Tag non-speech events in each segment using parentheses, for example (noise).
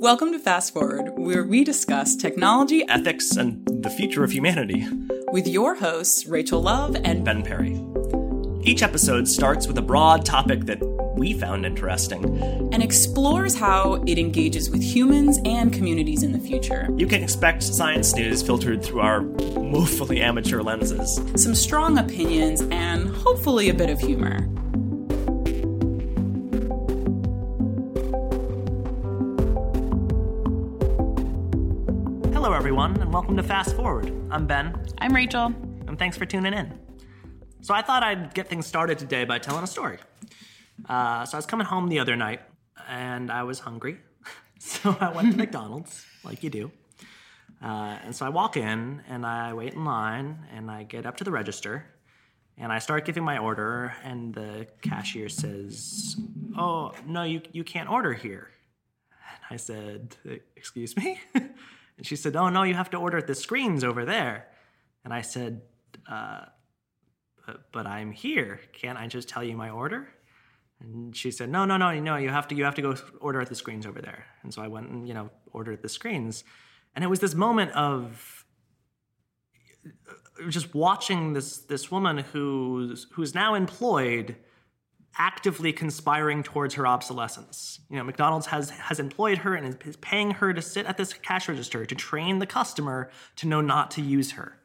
Welcome to Fast Forward, where we discuss technology ethics, and the future of humanity. with your hosts, Rachel Love and Ben Perry. Each episode starts with a broad topic that we found interesting. and explores how it engages with humans and communities in the future. You can expect science news filtered through our woefully amateur lenses. Some strong opinions and hopefully a bit of humor. Everyone, and welcome to Fast Forward. I'm Ben, I'm Rachel. and thanks for tuning in. So, I thought I'd get things started today by telling a story. Uh, so, I was coming home the other night, and I was hungry. (laughs) so, I went to (laughs) McDonald's, like you do. Uh, and so, I walk in, and I wait in line, and I get up to the register, and I start giving my order, and the cashier says, Oh, no, you, you can't order here. And I said, Excuse me? (laughs) and she said, Oh, no, you have to order at the screens over there. And I said, uh, but, but I'm here. Can't I just tell you my order? And she said, No, no, no, no, you have to you have to go order at the screens over there. And so I went and, you know, ordered at the screens. And it was this moment of just watching this this woman who's who's now employed actively conspiring towards her obsolescence. You know, McDonald's has has employed her and is- paying her to sit at this cash register to train the customer to know not to use her.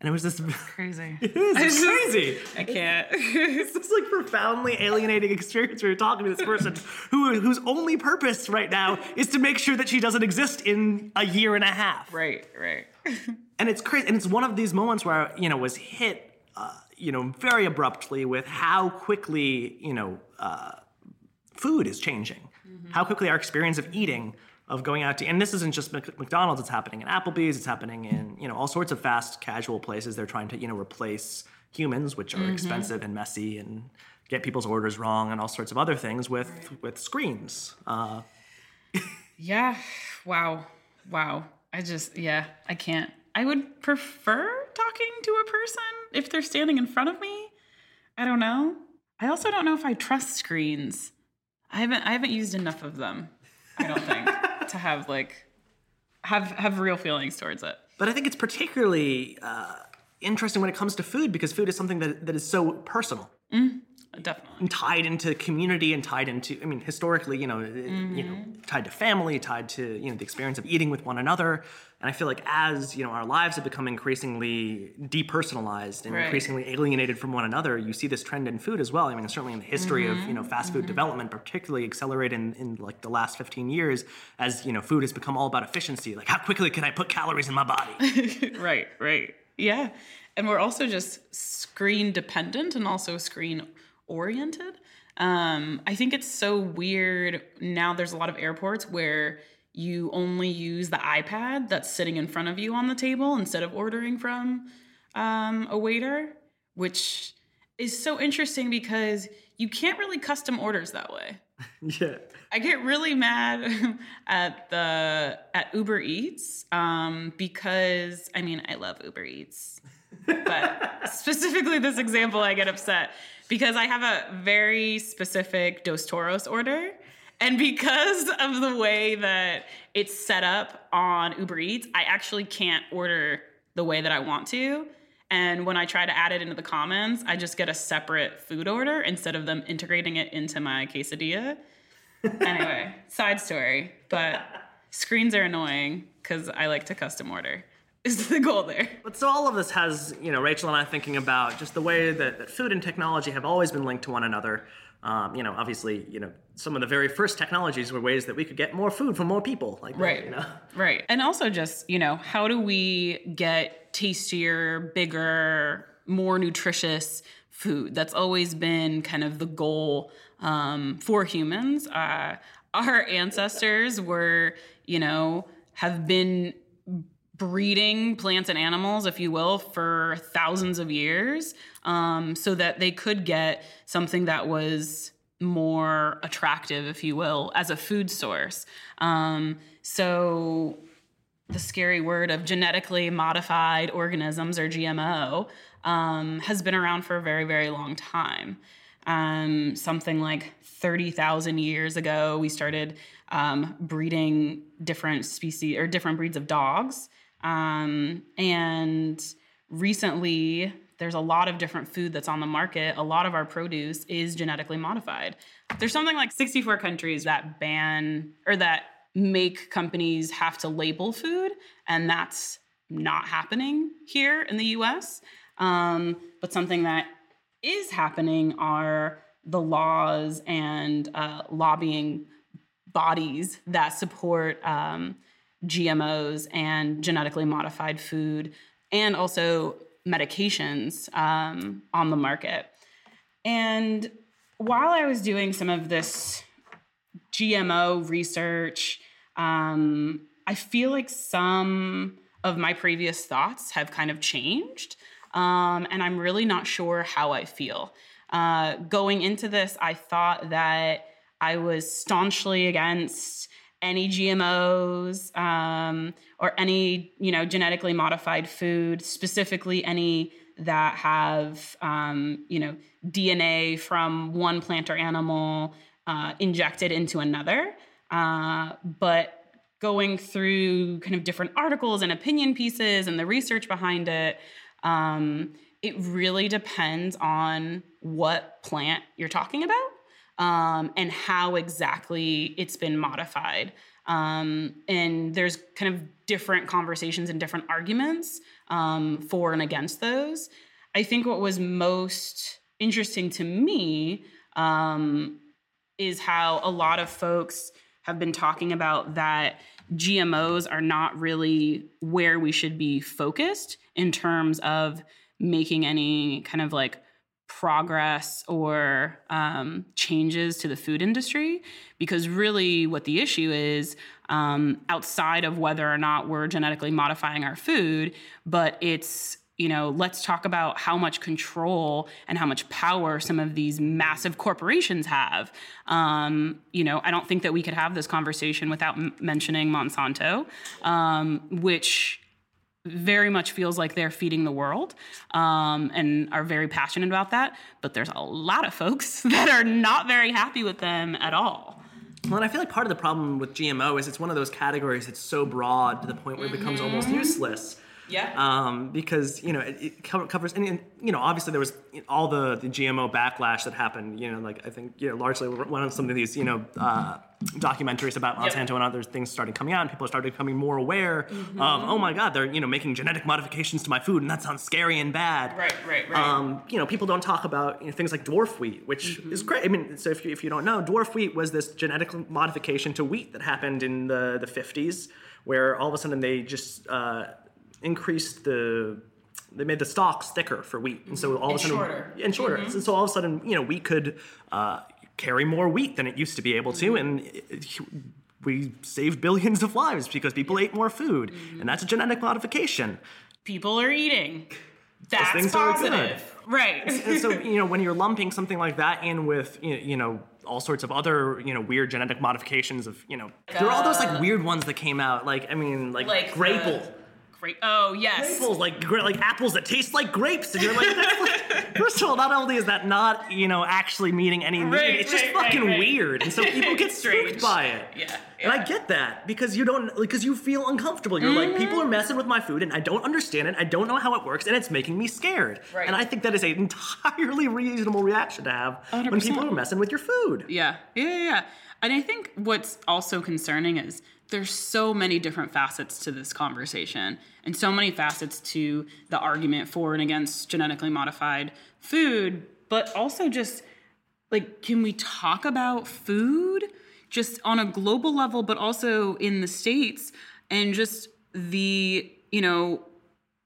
And it was this Crazy. (laughs) it is it's crazy. (laughs) I can't. (laughs) It's this like profoundly alienating experience where you're talking to this person who whose only purpose right now is to make sure that she doesn't exist in a year and a half right, right. and it's crazy and it's one of these moments where I, you know was hit uh, you know very abruptly with how quickly you know uh, food is changing how quickly our experience of eating of going out to and this isn't just mcdonald's it's happening in applebee's it's happening in you know all sorts of fast casual places they're trying to you know replace humans which are expensive and messy and get people's orders wrong and all sorts of other things with with screens uh, Yeah. Wow. Wow. I just, yeah, I can't. I would prefer talking to a person if they're standing in front of me. I don't know. I also don't know if I trust screens. I haven't I haven't used enough of them. I don't think (laughs) to have like have have real feelings towards it. But I think it's particularly uh, interesting when it comes to food because food is something that, that is so personal Mm-hmm. Definitely. tied into community and tied into, I mean, historically, you know, it- you know, mm-hmm. tied to family, tied to, you know, the experience of eating with one another. And I feel like as, you know, our lives have become increasingly depersonalized and Right. increasingly alienated from one another, you see this trend in food as well. I mean, certainly in the history of, mm-hmm. you know, fast food development, particularly accelerated in, in like the last 15 years as, you know, food has become all about efficiency. Like how quickly can I put calories in my body? (laughs) right, right. Yeah. And we're also just screen dependent and also screen oriented. Um, I think it's so weird now there's a lot of airports where you only use the iPad that's sitting in front of you on the table instead of ordering from um, a waiter, which is so interesting because you can't really custom orders that way. (laughs) yeah. I get really mad (laughs) at the at Uber Eats um, because I mean I love Uber Eats, but specifically this example I get upset because I have a very specific Dos Toros order, and because of the way that it's set up on Uber Eats, I actually can't order the way that I want to. And when I try to add it into the comments, I just get a separate food order instead of them integrating it into my quesadilla anyway, side story. But screens are annoying because I like to custom order. Is the goal there? But so all of this has, you know, Rachel and I thinking about just the way that, that food and technology have always been linked to one another. Um, you know, obviously, you know, some of the very first technologies were ways that we could get more food from more people, like that, Right. You know, Right. And also just, you know, how do we get tastier, bigger, more nutritious food? That's always been kind of the goal um, for humans. Uh, our ancestors were, you know, have been breeding plants and animals, if you will, for thousands of years, um, so that they could get something that was more attractive, if you will, as a food source. Um, so the scary word of genetically modified organisms or GMO um, has been around for a very, very long time. Um, something like 30,000 years ago, we started um, breeding different species or different breeds of dogs. Um, and recently, there's a lot of different food that's on the market. A lot of our produce is genetically modified. There's something like 64 countries that ban or that make companies have to label food, and that's not happening here in the US. Um, but something that is happening are the laws and uh, lobbying bodies that support um, GMOs and genetically modified food, and also medications um, on the market. And while I was doing some of this GMO research, um, I feel like some of my previous thoughts have kind of changed. Um, and I'm really not sure how I feel. Uh, going into this, I thought that I was staunchly against any GMOs um, or any you know genetically modified food, specifically any that have um, you know DNA from one plant or animal uh, injected into another. Uh, but going through kind of different articles and opinion pieces and the research behind it, um, it really depends on what plant you're talking about um, and how exactly it's been modified. Um, and there's kind of different conversations and different arguments um, for and against those. I think what was most interesting to me um, is how a lot of folks have been talking about that GMOs are not really where we should be focused in terms of making any kind of like progress or um, changes to the food industry because really what the issue is um, outside of whether or not we're genetically modifying our food but it's you know let's talk about how much control and how much power some of these massive corporations have. Um, you know i don't think that we could have this conversation without m- mentioning monsanto um, which very much feels like they're feeding the world um, and are very passionate about that. But there's a lot of folks (laughs) that are not very happy with them at all. Well, and I feel like part of the problem with GMO is it's one of those categories that's so broad to the point where it becomes almost useless. Yeah. Um, because you know it, it covers, and, and, you know obviously there was all the, the GMO backlash that happened. You know, like I think you know largely one of some of these you know uh, documentaries about Monsanto Yep. and other things started coming out, and people started becoming more aware Mm-hmm. of oh my god they're you know making genetic modifications to my food, and that sounds scary and bad. Right, right, right. Um, you know, people don't talk about you know, things like dwarf wheat, which Mm-hmm. is great. I mean, so if you, if you don't know, dwarf wheat was this genetic modification to wheat that happened in the, the 50s, where all of a sudden they just uh, increased the they made the stalks thicker for wheat, and so all And of a sudden shorter. Mm-hmm. and shorter. And so all of a sudden, you know, we could uh, carry more wheat than it used to be able to, Mm-hmm. and it, we saved billions of lives because people ate more food, Mm-hmm. and that's a genetic modification. People are eating. That's things positive. Right. and so you know when you're lumping something like that in with you know all sorts of other you know weird genetic modifications of you know there are all those like weird ones that came out like I mean like, like grapple. the- Grape. Oh yes. Apples, like like apples that taste like grapes, and you're like, that's like (laughs) first of all, not only is that not you know actually meeting any need, Right, it's just right, fucking right. weird, and so people get (laughs) spooked by it. Yeah, and I get that because you don't because you feel uncomfortable. You're like, people Mm-hmm. are messing with my food, and I don't understand it. I don't know how it works, and it's making me scared. Right. And I think that is an entirely reasonable reaction to have when people are messing with your food. Yeah, yeah, yeah, yeah. And I think what's also concerning is there's so many different facets to this conversation and so many facets to the argument for and against genetically modified food, but also just like can we talk about food just on a global level but also in the states and just the, you know,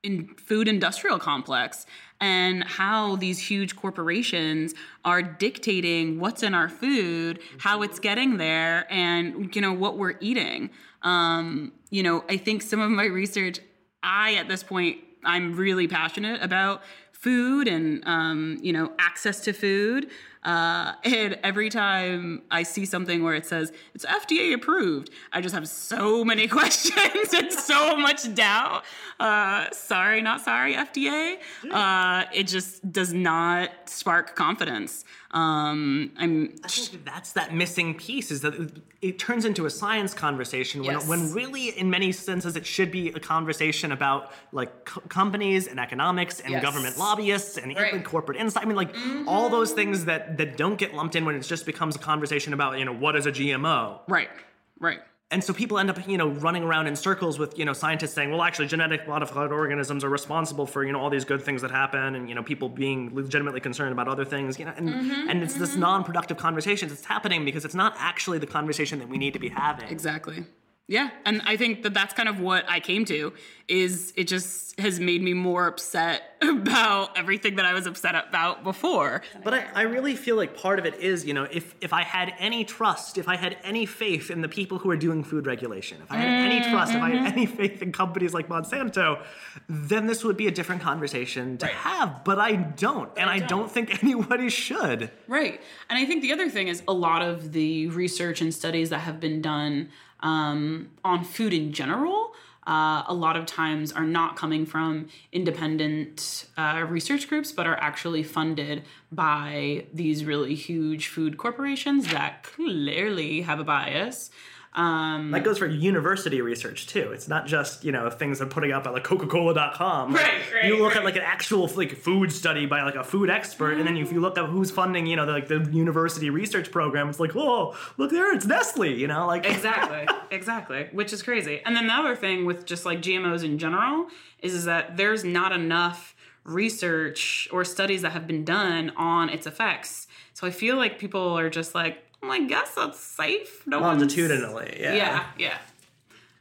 in food industrial complex and how these huge corporations are dictating what's in our food, how it's getting there, and you know what we're eating. Um, you know, I think some of my research, I at this point, I'm really passionate about food and um, you know access to food. Uh, and every time I see something where it says it's FDA approved, I just have so many (laughs) questions and so much doubt. Uh, sorry, not sorry, FDA. Uh, it just does not spark confidence. Um, I'm I think that's that missing piece is that it, turns into a science conversation when, Yes. when really in many senses it should be a conversation about like co- companies and economics and Yes. government lobbyists and Right. Mm-hmm. even corporate insight. I mean like all those things that that don't get lumped in when it just becomes a conversation about you know what is a GMO. right, right. And so people end up, you know, running around in circles with, you know, scientists saying, well, actually, genetic modified organisms are responsible for, you know, all these good things that happen, and you know, people being legitimately concerned about other things, you know, and mm-hmm, and it's this mm-hmm. non-productive conversations. It's happening because it's not actually the conversation that we need to be having. Exactly. Yeah, and I think that that's kind of what I came to is it just has made me more upset (laughs) about everything that I was upset about before. But I, I really feel like part of it is, you know, if if I had any trust, if I had any faith in the people who are doing food regulation, if I had any trust, if I had mm-hmm. any faith in companies like Monsanto, then this would be a different conversation to have. But I don't, and I don't think anybody should. Right. And I think the other thing is a lot of the research and studies that have been done um, on food in general. Uh, a lot of times are not coming from independent uh, research groups, but are actually funded by these really huge food corporations that clearly have a bias. Um, That goes for university research too. It's not just you know things that are putting out by like Coca-Cola.com. Right, right, You look right. at like an actual like food study by like a food expert, and then if you look at who's funding, you know, the, like the university research program, it's like, oh, look there, it's Nestle. You know, like exactly (laughs) exactly which is crazy and then the other thing with just like gmos in general is, is that there's not enough research or studies that have been done on its effects so i feel like people are just like well, i guess that's safe no one's- longitudinally. Yeah. yeah yeah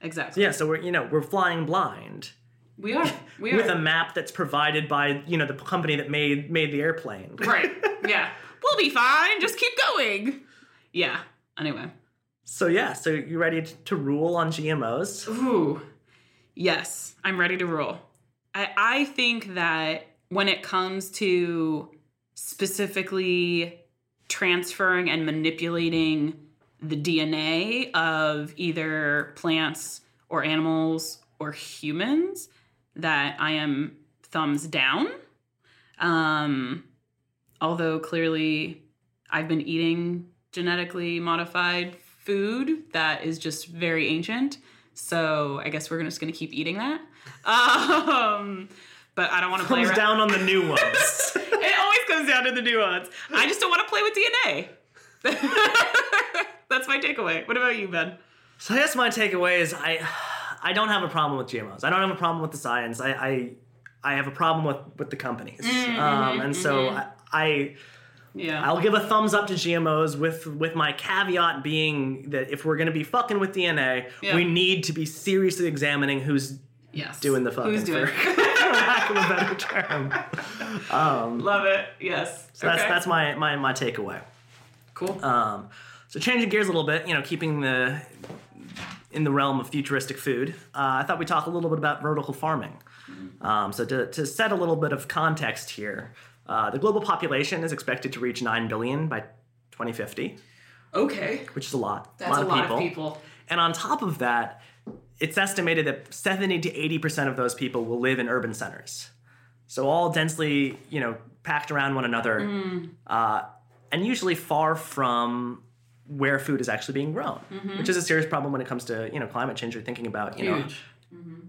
exactly Yeah. So we're you know we're flying blind we are (laughs) we are. with a map that's provided by you know the company that made made the airplane. right (laughs) yeah we'll be fine just keep going yeah anyway So yeah. So you ready to rule on GMOs? Ooh, yes, I'm ready to rule. I, I think that when it comes to specifically transferring and manipulating the DNA of either plants or animals or humans, that I am thumbs down. Um, although clearly I've been eating genetically modified food that is just very ancient. So I guess we're just gonna keep eating that. (laughs) Um, but I don't want to play Comes around. down on the new ones. (laughs) It always comes down to the nuance. I just don't want to play with DNA. (laughs) That's my takeaway. What about you, Ben? So I guess my takeaway is I I don't have a problem with GMOs. I don't have a problem with the science. I I, I have a problem with with the companies. Mm-hmm, um, and so I, I Yeah. I'll give a thumbs up to GMOs with with my caveat being that if we're gonna be fucking with DNA, Yeah. we need to be seriously examining who's yes. doing the fucking Who's doing? for, (laughs) for lack of a better term. Love it. Yes. So that's that's my my my takeaway. cool. Um, so changing gears a little bit, you know, keeping the in the realm of futuristic food, uh, I thought we'd talk a little bit about vertical farming. Um, so to, to set a little bit of context here, uh, the global population is expected to reach 9 billion by 2050, okay. which is a lot. That's a lot of people. And on top of that, it's estimated that 70 to 80% of those people will live in urban centers. So all densely, you know, packed around one another, Mm. uh, and usually far from where food is actually being grown, which is a serious problem when it comes to you know climate change. You're thinking about you know Huge.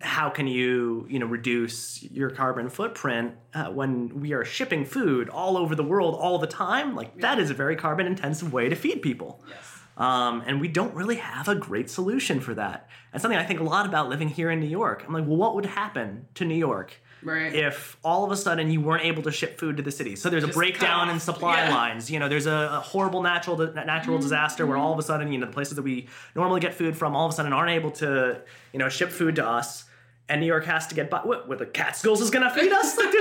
how can you you know reduce your carbon footprint uh, when we are shipping food all over the world all the time? Like that is a very carbon intensive way to feed people. Yes. Um, and we don't really have a great solution for that. And something I think a lot about living here in New York. I'm like, well, what would happen to New York Right. if all of a sudden you weren't able to ship food to the city? So there's a breakdown in supply Yeah. lines. You know, there's a, a horrible natural natural disaster where all of a sudden, you know, the places that we normally get food from all of a sudden aren't able to, you know, ship food to us. And New York has to get, but what, what the Catskills is gonna feed us? Like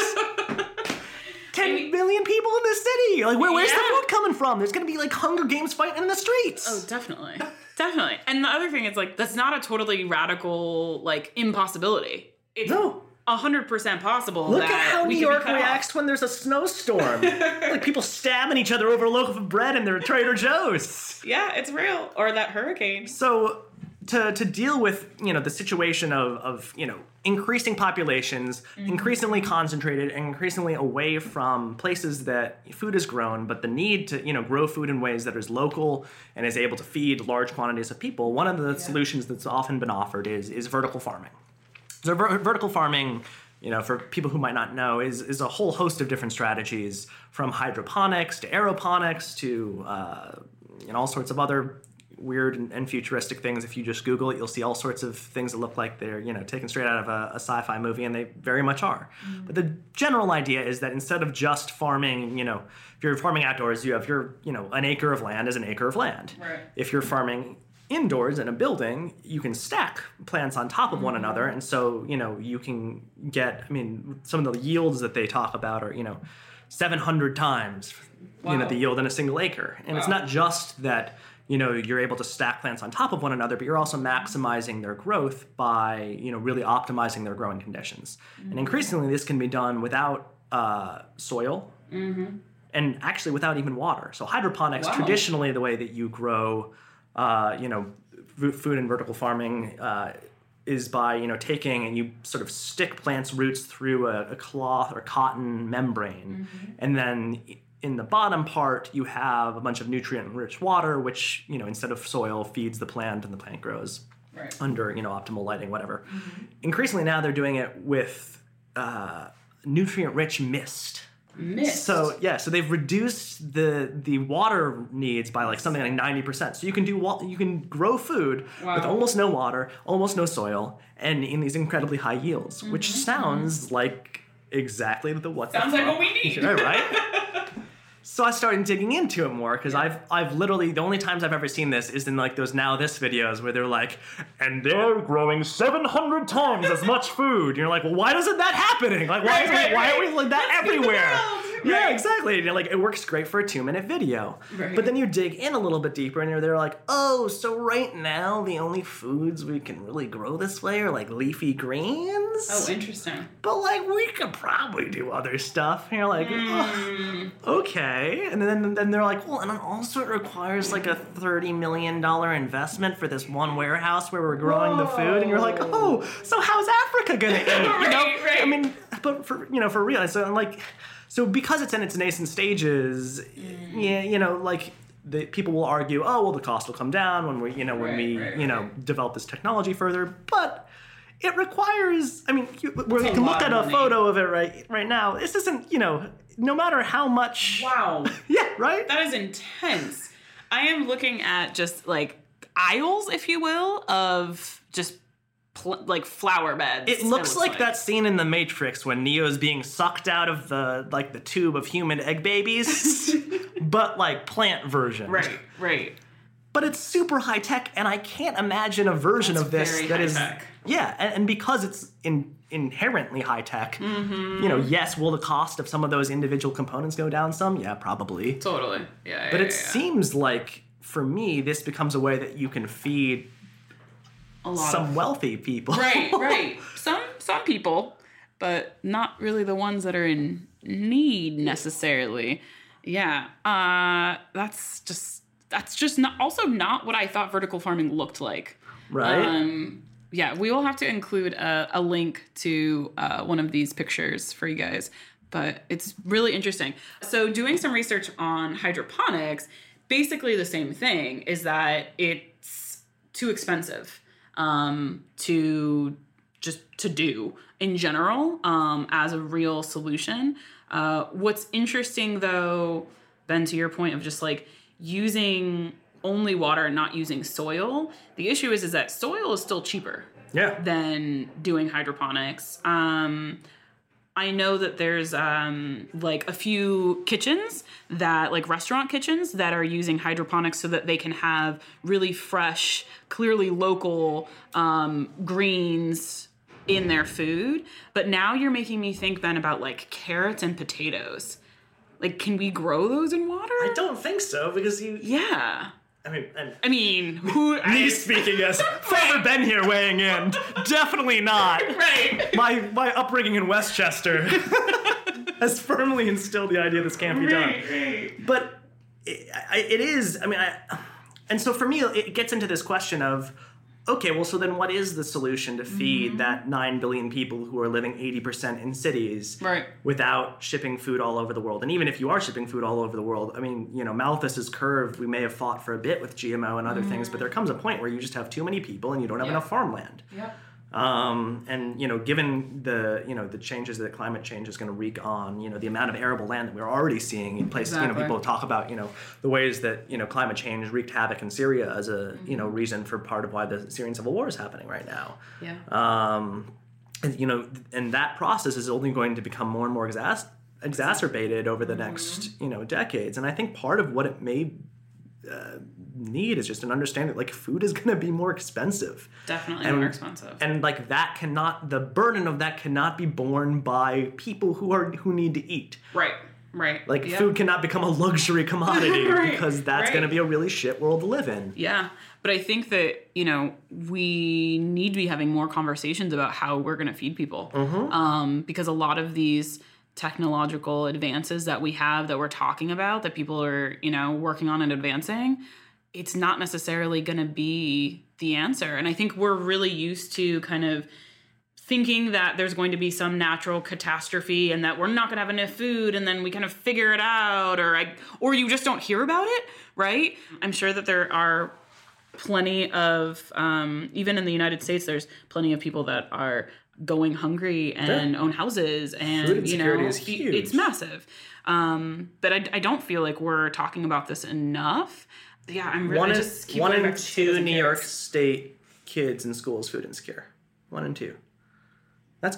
10 million people in this city. Like, where, where's the food coming from? There's gonna be like Hunger Games fighting in the streets. Oh, definitely. definitely. And the other thing is like that's not a totally radical like impossibility. It's No. hundred percent possible. Look that at how we New York cut off. reacts when there's a snowstorm. (laughs) like people stabbing each other over a loaf of bread in their Trader Joe's. Yeah, it's real. Or that hurricane. So to to deal with you know the situation of of you know increasing populations, increasingly concentrated and increasingly away from places that food is grown, but the need to you know grow food in ways that is local and is able to feed large quantities of people. One of the solutions that's often been offered is is vertical farming. So ver- vertical farming, you know, for people who might not know, is is a whole host of different strategies, from hydroponics to aeroponics to uh, know all sorts of other weird and, and futuristic things. If you just Google it, you'll see all sorts of things that look like they're you know taken straight out of a, a sci-fi movie, and they very much are. Mm. But the general idea is that instead of just farming, you know, if you're farming outdoors, you have your you know an acre of land is an acre of land. Right. If you're farming indoors in a building, you can stack plants on top of one mm-hmm. another, and so you know you can get. I mean, some of the yields that they talk about are you know, seven hundred times you know the yield in a single acre, and it's not just that you know you're able to stack plants on top of one another, but you're also maximizing their growth by you know really optimizing their growing conditions. And increasingly, this can be done without uh, soil. And actually, without even water. So hydroponics, Wow. traditionally, the way that you grow, uh, you know, food and vertical farming uh, is by you know taking and you sort of stick plants' roots through a, a cloth or cotton membrane, and then in the bottom part you have a bunch of nutrient-rich water, which you know instead of soil feeds the plant and the plant grows Right. under you know optimal lighting, whatever. Increasingly now they're doing it with uh, nutrient-rich mist. Mist. So yeah, so they've reduced the the water needs by like something like ninety percent. So you can do wa- you can grow food with almost no water, almost no soil, and in these incredibly high yields, which sounds like exactly the what the Mm-hmm. Sounds like what we need. Right? (laughs) so I started digging into it more because I've I've literally the only times I've ever seen this is in like those NowThis videos where they're like, and they're growing seven hundred times as much food. And you're like, well, why isn't that happening? Like, why Right, right, why are we like that Let's everywhere? (laughs) Yeah, Right. exactly. And like, it works great for a two minute video. Right. But then you dig in a little bit deeper and you're they're like, oh, so right now the only foods we can really grow this way are like leafy greens. Oh, interesting. but like we could probably do other stuff. And you're like, Hmm. "Oh, okay. And then then they're like, well, and then also it requires like a thirty million dollar investment for this one warehouse where we're growing the food. And you're like, oh, so how's Africa gonna eat? You know? (laughs) Right, right. I mean, but for you know, for real. So I'm like, so because it's in its nascent stages, Mm. yeah, you know, like. The, people will argue, oh well, the cost will come down when we, you know, when Right, we, right, you know, right. develop this technology further. But it requires. I mean, you, a can look at a money. photo of it right right now. This isn't, you know, no matter how much. Wow. (laughs) Yeah, right. That is intense. I am looking at just like aisles, if you will, of just pl- like flower beds. It looks like, that scene in The Matrix when Neo is being sucked out of the like the tube of human egg babies, (laughs) but like plant version. Right, right. But it's super high tech, and I can't imagine a version That's of this that is high-tech. yeah, and, and because it's in, inherently high tech, Mm-hmm. you know, yes, will the cost of some of those individual components go down some? Yeah, probably. Totally. Yeah. But yeah, it yeah. seems like for me, this becomes a way that you can feed a lot some of wealthy people. right, (laughs) right. Some some people, but not really the ones that are in need necessarily. Yeah. Uh that's just that's just not also not what I thought vertical farming looked like. Right? Um yeah, we will have to include a, a link to uh, one of these pictures for you guys, but it's really interesting. So, doing some research on hydroponics, basically the same thing is that it's too expensive um, to just to do in general um, as a real solution. Uh, what's interesting though, Ben, to your point of just like using only water and not using soil, the issue is is that soil is still cheaper yeah. than doing hydroponics. Um, I know that there's um, like a few kitchens that, like restaurant kitchens, that are using hydroponics so that they can have really fresh, clearly local um, greens in their food. But now you're making me think, Ben, about like carrots and potatoes. Like, can we grow those in water? I don't think so because you. yeah. I mean, and I mean, who? me I, speaking as (laughs) Farmer Ben here weighing in, definitely not. right. My my upbringing in Westchester (laughs) has firmly instilled the idea this can't be done. Right, right. but it, I, it is i mean i and so for me it gets into this question of okay well so then what is the solution to feed Mm-hmm. that 9 billion people who are living 80% in cities Right. without shipping food all over the world and even if you are shipping food all over the world i mean you know malthus's curve we may have fought for a bit with gmo and other things but there comes a point where you just have too many people and you don't have Mm-hmm. Yeah. enough farmland Yep. Um, and you know, given the you know the changes that climate change is going to wreak on you know the amount of arable land that we're already seeing in places, you know, people talk about you know the ways that you know climate change wreaked havoc in Syria as a you know reason for part of why the Syrian civil war is happening right now. Yeah. Um, and you know, and that process is only going to become more and more exas- exacerbated over the next you know decades. And I think part of what it may uh, need is just an understanding like food is (laughs) going to be more expensive Definitely And- more expensive. and like that cannot the burden of that cannot be borne by people who are who need to eat right. Right. like Yep. food cannot become a luxury (laughs) commodity Right, because that's right. going to be a really shit world to live in Yeah. But I think that, you know, we need to be having more conversations about how we're going to feed people. Mm-hmm. Um, because a lot of these technological advances that we have that we're talking about, that people are, you know, working on and advancing, it's not necessarily going to be the answer. And I think we're really used to kind of thinking that there's going to be some natural catastrophe and that we're not going to have enough food and then we kind of figure it out or I or you just don't hear about it, right? I'm sure that there are plenty of um, even in the United States there's plenty of people that are going hungry and own houses and Food you know is huge. it's massive. Um, but I, I don't feel like we're talking about this enough. Yeah, I'm really one in, just keep one in back to two kids new york state kids in school is food insecure one in two that's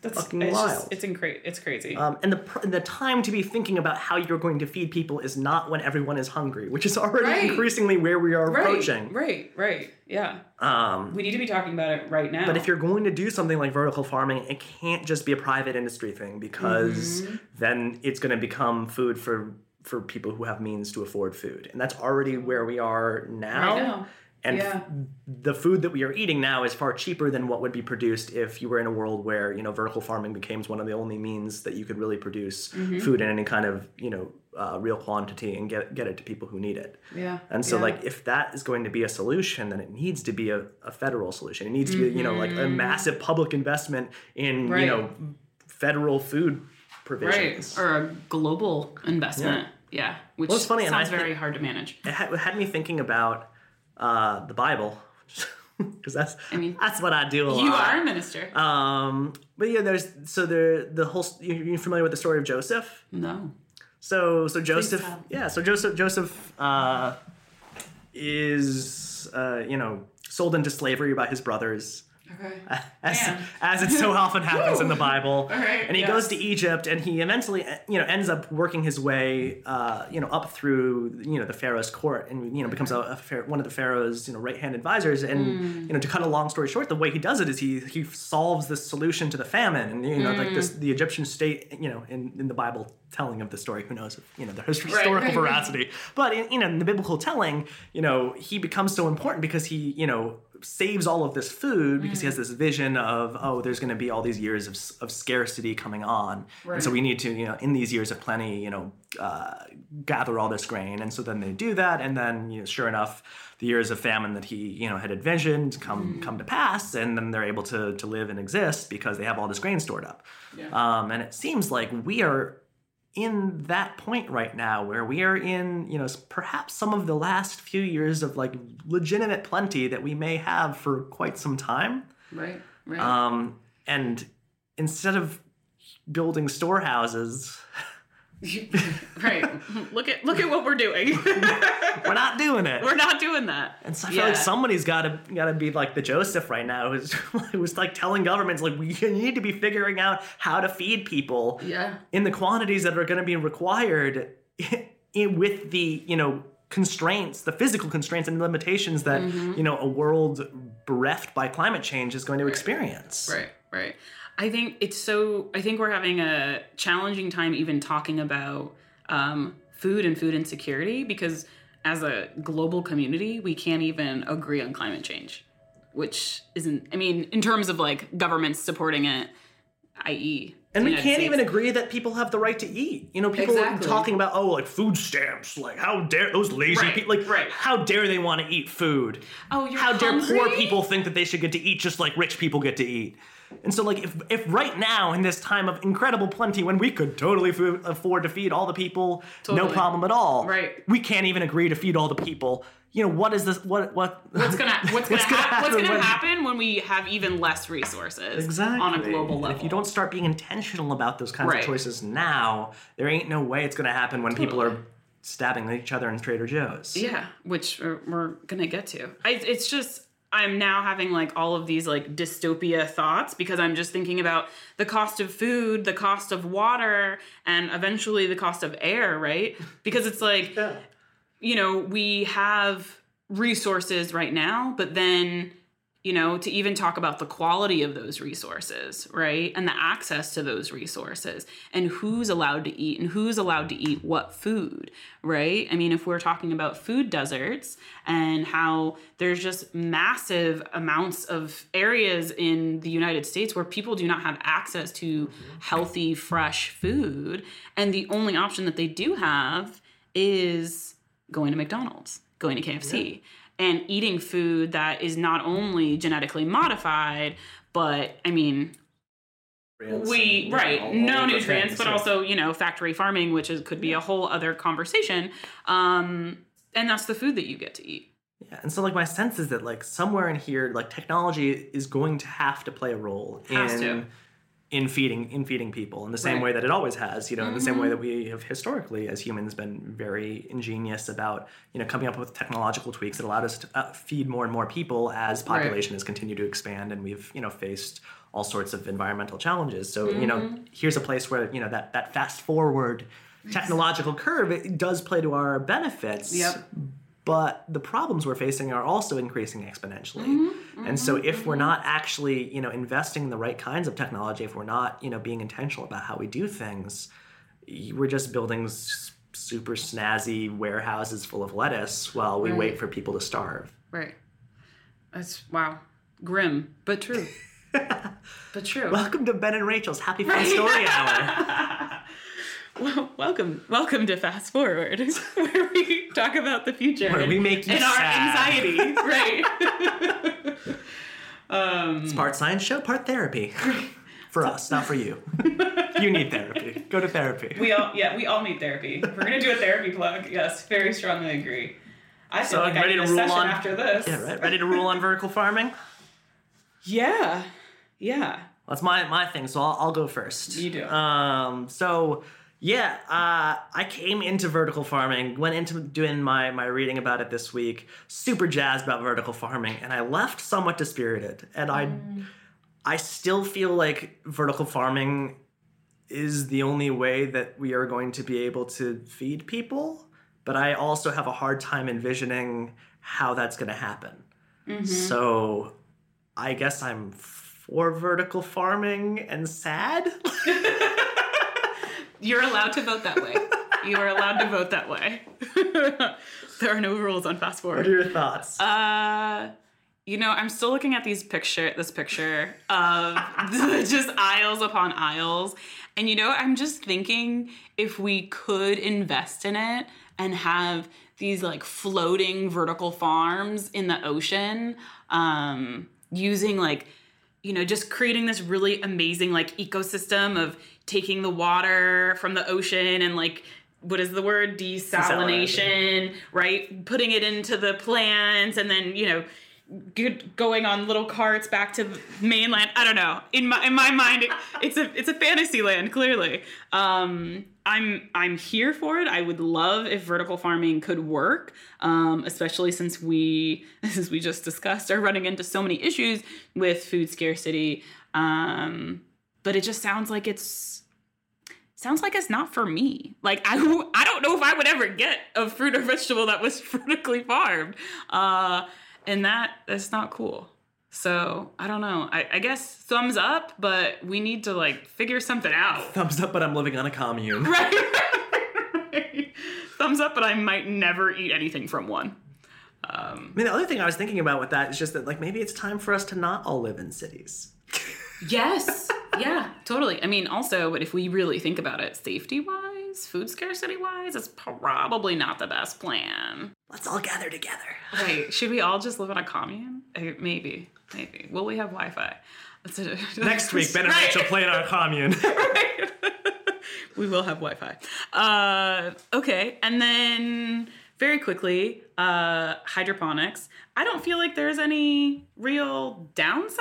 That's fucking it's wild. Just, it's incra- It's crazy. um, and the pr- the time to be thinking about how you're going to feed people is not when everyone is hungry, which is already Right. increasingly where we are approaching. Right, right, yeah. Um, We need to be talking about it right now. But if you're going to do something like vertical farming, it can't just be a private industry thing because Mm-hmm. then it's going to become food for for people who have means to afford food, and that's already where we are now. And Yeah. f- the food that we are eating now is far cheaper than what would be produced if you were in a world where you know vertical farming became one of the only means that you could really produce Mm-hmm. food in any kind of you know uh, real quantity and get get it to people who need it. yeah. And so, yeah. like, if that is going to be a solution, then it needs to be a, a federal solution. It needs to be, you know, like a massive public investment in, Mm-hmm. Right. you know, federal food right, or a global investment. Yeah, which Well, it's funny, sounds very hard to manage. It had, it had me thinking about uh, the Bible, (laughs) because that's I mean, that's what I do a lot. You are a minister. Um, but yeah, there's so there the whole. you- You're familiar with the story of Joseph? no. So so Joseph, yeah. So Joseph Joseph uh, is uh, you know sold into slavery by his brothers. Okay. as, as it so often happens in the Bible. right, and he yes. goes to Egypt, and he eventually, you know, ends up working his way, uh, you know, up through, you know, the Pharaoh's court, and you know, becomes a, a pharaoh- one of the Pharaoh's, you know, right hand advisors. And Hmm. you know, to cut a long story short, the way he does it is he he solves the solution to the famine, and you know, like this, Hmm. the Egyptian state, you know, in, in the Bible telling of the story, who knows, you know, there's historical right, right. veracity, but in, you know, in the biblical telling, you know, he becomes so important because he, you know, saves all of this food because he Mm. has this vision of oh there's going to be all these years of, of scarcity coming on. And so we need to you know in these years of plenty you know uh, gather all this grain. And so then they do that. And then you know sure enough the years of famine that he you know had envisioned come Mm. come to pass. And then they're able to to live and exist because they have all this grain stored up. Um, and it seems like we are in that point right now where we are in you know perhaps some of the last few years of like legitimate plenty that we may have for quite some time Right. Right. um, and instead of building storehouses (laughs) (laughs) right. (laughs) Look at look at what we're doing. (laughs) we're not doing it we're not doing that. and so I feel like somebody's got to got to be like the Joseph right now, who's who's like telling governments like we need to be figuring out how to feed people Yeah. in the quantities that are going to be required in, with the you know constraints the physical constraints and limitations that Mm-hmm. you know a world bereft by climate change is going to experience Right, right. I think it's so. I think we're having a challenging time even talking about um, food and food insecurity because as a global community, we can't even agree on climate change, which isn't, I mean, in terms of like governments supporting it, i.e., And we can't States. even agree that people have the right to eat. You know, people are Exactly. talking about oh, like food stamps. Like how dare those lazy Right, people? Like right. how dare they want to eat food? Oh, you're how dare poor people think that they should get to eat just like rich people get to eat? And so, like, if if right now in this time of incredible plenty, when we could totally f- afford to feed all the people, no problem at all, Right. We can't even agree to feed all the people. You know, what is this? What what? What's gonna (laughs) What's gonna, What's gonna hap- What's happen gonna when- happen when we have even less resources Exactly. on a global And level? If you don't start being intentional about those kinds Right. of choices now, there ain't no way it's to happen when people are stabbing each other in Trader Joe's. Yeah, which we're, we're gonna get to. I, it's just I'm now having like all of these like dystopia thoughts because I'm just thinking about the cost of food, the cost of water, and eventually the cost of air, right? (laughs) Because it's like Yeah. you know we have resources right now, but then you know to even talk about the quality of those resources right? And the access to those resources and who's allowed to eat and who's allowed to eat what food right? I mean if we're talking about food deserts and how there's just massive amounts of areas in the united states where people do not have access to mm-hmm. healthy fresh food and the only option that they do have is going to mcdonald's going to kfc and eating food that is not only genetically modified, but I mean, we right no nutrients, but also you know factory farming, which is could be a whole other conversation. Um, and that's the food that you get to eat. Yeah, and so like my sense is that like somewhere in here, like technology is going to have to play a role Has in to. In feeding in feeding people in the same Right. Mm-hmm. way that it always has. You know, in the same way that we have historically as humans been very ingenious about you know coming up with technological tweaks that allowed us to uh, feed more and more people as population has continued to expand, and we've you know faced all sorts of environmental challenges. So you know, Mm-hmm. here's a place where you know that that fast forward technological curve it does play to our benefits Yep. But the problems we're facing are also increasing exponentially. Mm-hmm, and so if we're not actually you know investing in the right kinds of technology if we're not you know being intentional about how we do things we're just building super snazzy warehouses full of lettuce while we wait for people to starve. Right. That's wow, grim but true. (laughs) but true. welcome to ben and rachel's happy fun story hour (laughs) Well, welcome, welcome to Fast Forward, (laughs) where we talk about the future Where we make you and our sad. anxiety, (laughs) right? (laughs) um, it's part science show part therapy for us not for you you need therapy go to therapy we all, yeah, we all need therapy. We're gonna do a therapy plug. Yes, very strongly agree. I feel So, like I ready need to a rule session on- after this. yeah right ready to rule on vertical farming Yeah, yeah. That's my my thing, so I'll, I'll go first. You do. Um. So yeah, uh, I came into vertical farming, went into doing my my reading about it this week. Super jazzed about vertical farming, and I left somewhat dispirited. And I I still feel like vertical farming is the only way that we are going to be able to feed people. But I also have a hard time envisioning how that's going to happen. So I guess I'm for vertical farming and sad. (laughs) (laughs) You're allowed to vote that way. You are allowed to vote that way. (laughs) there are no rules on fast forward. what are your thoughts? Uh, you know, I'm still looking at these picture, this picture of (laughs) just aisles upon aisles, and you know, I'm just thinking if we could invest in it and have these like floating vertical farms in the ocean, um, using like you know, just creating this really amazing like ecosystem of taking the water from the ocean and like what is the word desalination, right? Putting it into the plants and then, you know, good, going on little carts back to mainland. I don't know. In my in my mind, it, it's a it's a fantasy land. Clearly, um, I'm I'm here for it. I would love if vertical farming could work, um, especially since we, (laughs) as we just discussed, are running into so many issues with food scarcity. Um, but it just sounds like it's sounds like it's not for me. Like I, (laughs) I don't know if I would ever get a fruit or vegetable that was (laughs) vertically farmed, uh, and that that's not cool. So I don't know. I, I guess thumbs up, but we need to like figure something out. (laughs) Thumbs up, but I'm living on a commune. (laughs) Right. thumbs up, but I might never eat anything from one. Um, I mean, the other thing I was thinking about with that is just that, like, maybe it's time for us to not all live in cities. Yes. yeah, totally. I mean, also, but if we really think about it, safety wise, food scarcity wise, it's probably not the best plan. Let's all gather together. Wait, (laughs) Should we all just live in a commune? Uh, Maybe. Maybe. Will we have Wi Fi? Next week, Ben and Right. Rachel play in our commune. (laughs) we will have Wi-Fi. Uh, okay, and then very quickly, uh, hydroponics. I don't feel like there's any real downside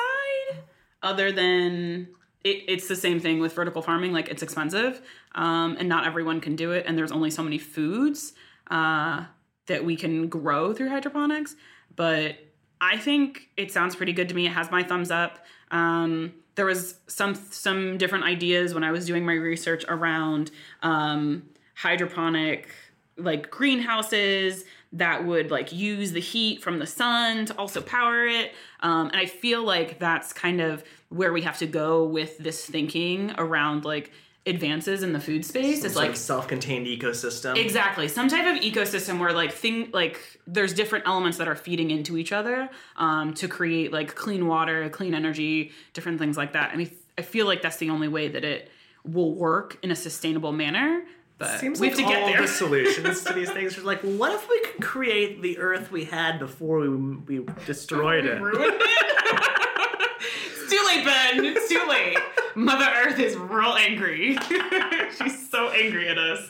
other than it, it's the same thing with vertical farming. Like it's expensive, um, and not everyone can do it, and there's only so many foods uh, that we can grow through hydroponics. But I think it sounds pretty good to me. It has my thumbs up. Um, there was some some different ideas when I was doing my research around um, hydroponic like greenhouses that would like use the heat from the sun to also power it. Um, and I feel like that's kind of where we have to go with this thinking around like advances in the food space. It's like like self-contained ecosystem. Exactly. Some type of ecosystem where like thing like there's different elements that are feeding into each other um, to create like clean water, clean energy, different things like that. I mean, I feel like that's the only way that it will work in a sustainable manner. But Seems we like have to get all there. the solutions to these things are like, what if we could create the Earth we had before we, we destroyed it? Ruined it. (laughs) it's too late, Ben. It's too late. Mother Earth is real angry. (laughs) She's so angry at us.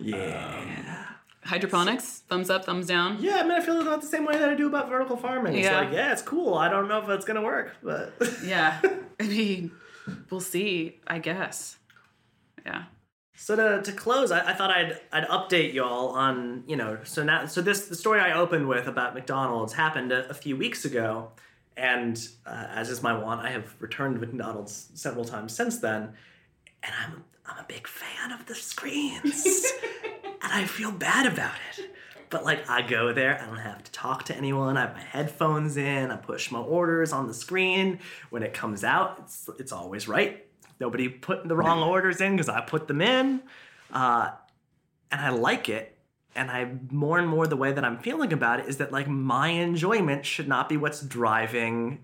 Yeah. Hydroponics, thumbs up, thumbs down. Yeah, I mean, I feel about the same way that I do about vertical farming. It's Yeah. like, yeah, it's cool. I don't know if it's gonna work, but (laughs) Yeah. I mean, we'll see, I guess. Yeah. So to, to close, I, I thought I'd I'd update y'all on you know so now so this the story I opened with about McDonald's happened a, a few weeks ago, and uh, as is my want, I have returned to McDonald's several times since then, and I'm I'm a big fan of the screens, (laughs) and I feel bad about it. But like I go there, I don't have to talk to anyone. I have my headphones in. I push my orders on the screen. When it comes out, it's it's always right. Nobody put the wrong orders in because I put them in, uh, and I like it. And I more and more the way that I'm feeling about it is that like my enjoyment should not be what's driving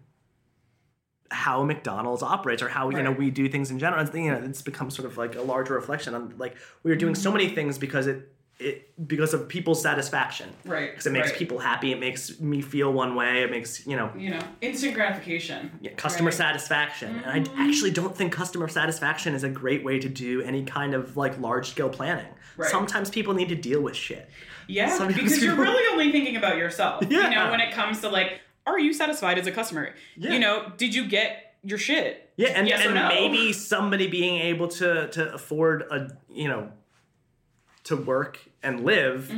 how McDonald's operates or how you know we do things in general. It's, you know, it's become sort of like a larger reflection on like we are doing so many things because it it because of people's satisfaction. Right, Because it makes right. people happy. It makes me feel one way. It makes you know You know, instant gratification. yeah, customer Right. satisfaction. And I mm-hmm. actually don't think customer satisfaction is a great way to do any kind of like large scale planning. Right. Sometimes people need to deal with shit. Yeah, Sometimes because you're really only thinking about yourself. Yeah. You know, when it comes to like, are you satisfied as a customer? Yeah. You know, did you get your shit? Yeah, and, Yes and no? maybe somebody being able to to afford a you know to work and live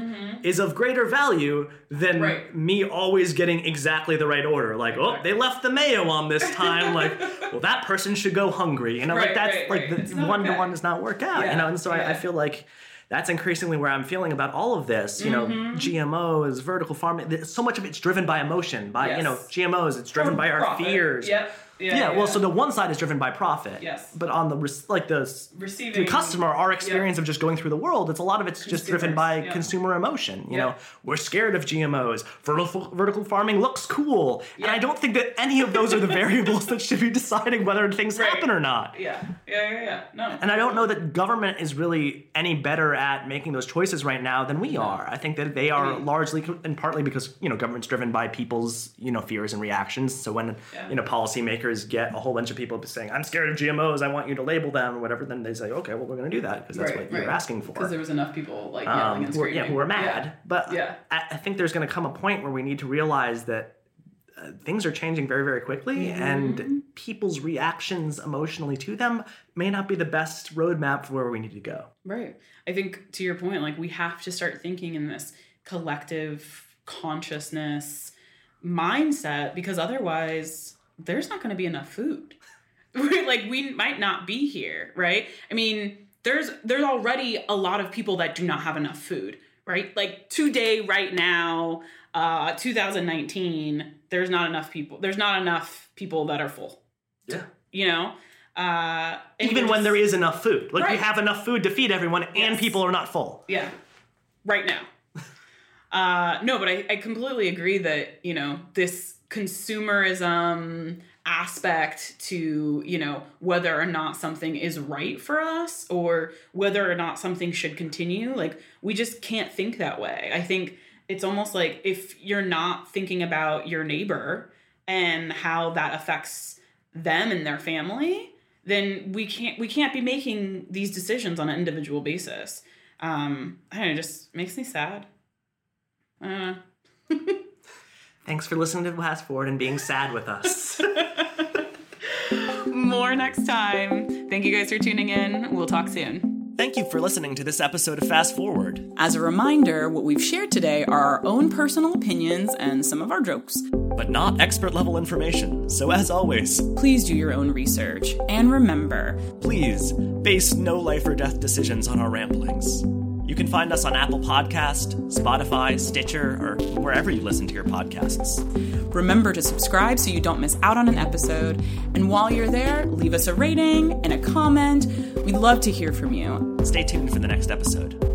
is of greater value than Mm-hmm. Right. me always getting exactly the right order. Like, oh, they left the mayo on this (laughs) time. like, well, that person should go hungry. You know, like that's right, like right. the one to one does not work out. Yeah, You know, and so I, I feel like that's increasingly where I'm feeling about all of this. You Mm-hmm. know, GMOs, vertical farming. So much of it's driven by emotion. By you know, GMOs. It's driven by our Profit. fears. Yep. Yeah, Yeah, well, so the one side is driven by profit. Yes. But on the res- like the Receiving- the customer, our experience of just going through the world, it's a lot of it's just driven by yeah. consumer emotion. You Yeah. know, we're scared of GMOs. Vertical vertical farming looks cool, and I don't think that any of those are the (laughs) variables that should be deciding whether things Right. happen or not. yeah, yeah, yeah, yeah. No. And I don't know that government is really any better at making those choices right now than we are. I think that they are mean- largely and partly because you know government's driven by people's you know fears and reactions. So when Yeah. you know policymakers get a whole bunch of people saying I'm scared of GMOs, I want you to label them or whatever, then they say okay, well we're going to do that because that's what you're asking for. Because there was enough people like Um, yelling and who are, screaming. yeah, who are mad. Yeah. But Yeah. I, I think there's going to come a point where we need to realize that uh, things are changing very, very quickly, Mm-hmm. and people's reactions emotionally to them may not be the best roadmap for where we need to go. Right. I think to your point, like we have to start thinking in this collective consciousness mindset because otherwise there's not going to be enough food. (laughs) like we might not be here, right? I mean, there's there's already a lot of people that do not have enough food, right? Like today right now, uh 2019, there's not enough people. There's not enough people that are full, Yeah. you know? Uh Even when there is enough food. Like we have enough food to feed everyone and Yes. people are not full. Yeah. right now. (laughs) Uh, no, but I, I completely agree that, you know, this consumerism aspect to, you know, whether or not something is right for us or whether or not something should continue, like, we just can't think that way. I think it's almost like if you're not thinking about your neighbor and how that affects them and their family, then we can't we can't be making these decisions on an individual basis. Um, I don't know, it just makes me sad. I don't know. (laughs) Thanks for listening to Fast Forward and being sad with us. (laughs) More next time. Thank you guys for tuning in. We'll talk soon. Thank you for listening to this episode of Fast Forward. As a reminder, what we've shared today are our own personal opinions and some of our jokes. But not expert level information. So, as always, Please do your own research. And remember, please base no life or death decisions on our ramblings. You can find us on Apple Podcast, Spotify, Stitcher, or wherever you listen to your podcasts. remember to subscribe so you don't miss out on an episode. And while you're there, leave us a rating and a comment. We'd love to hear from you. Stay tuned for the next episode.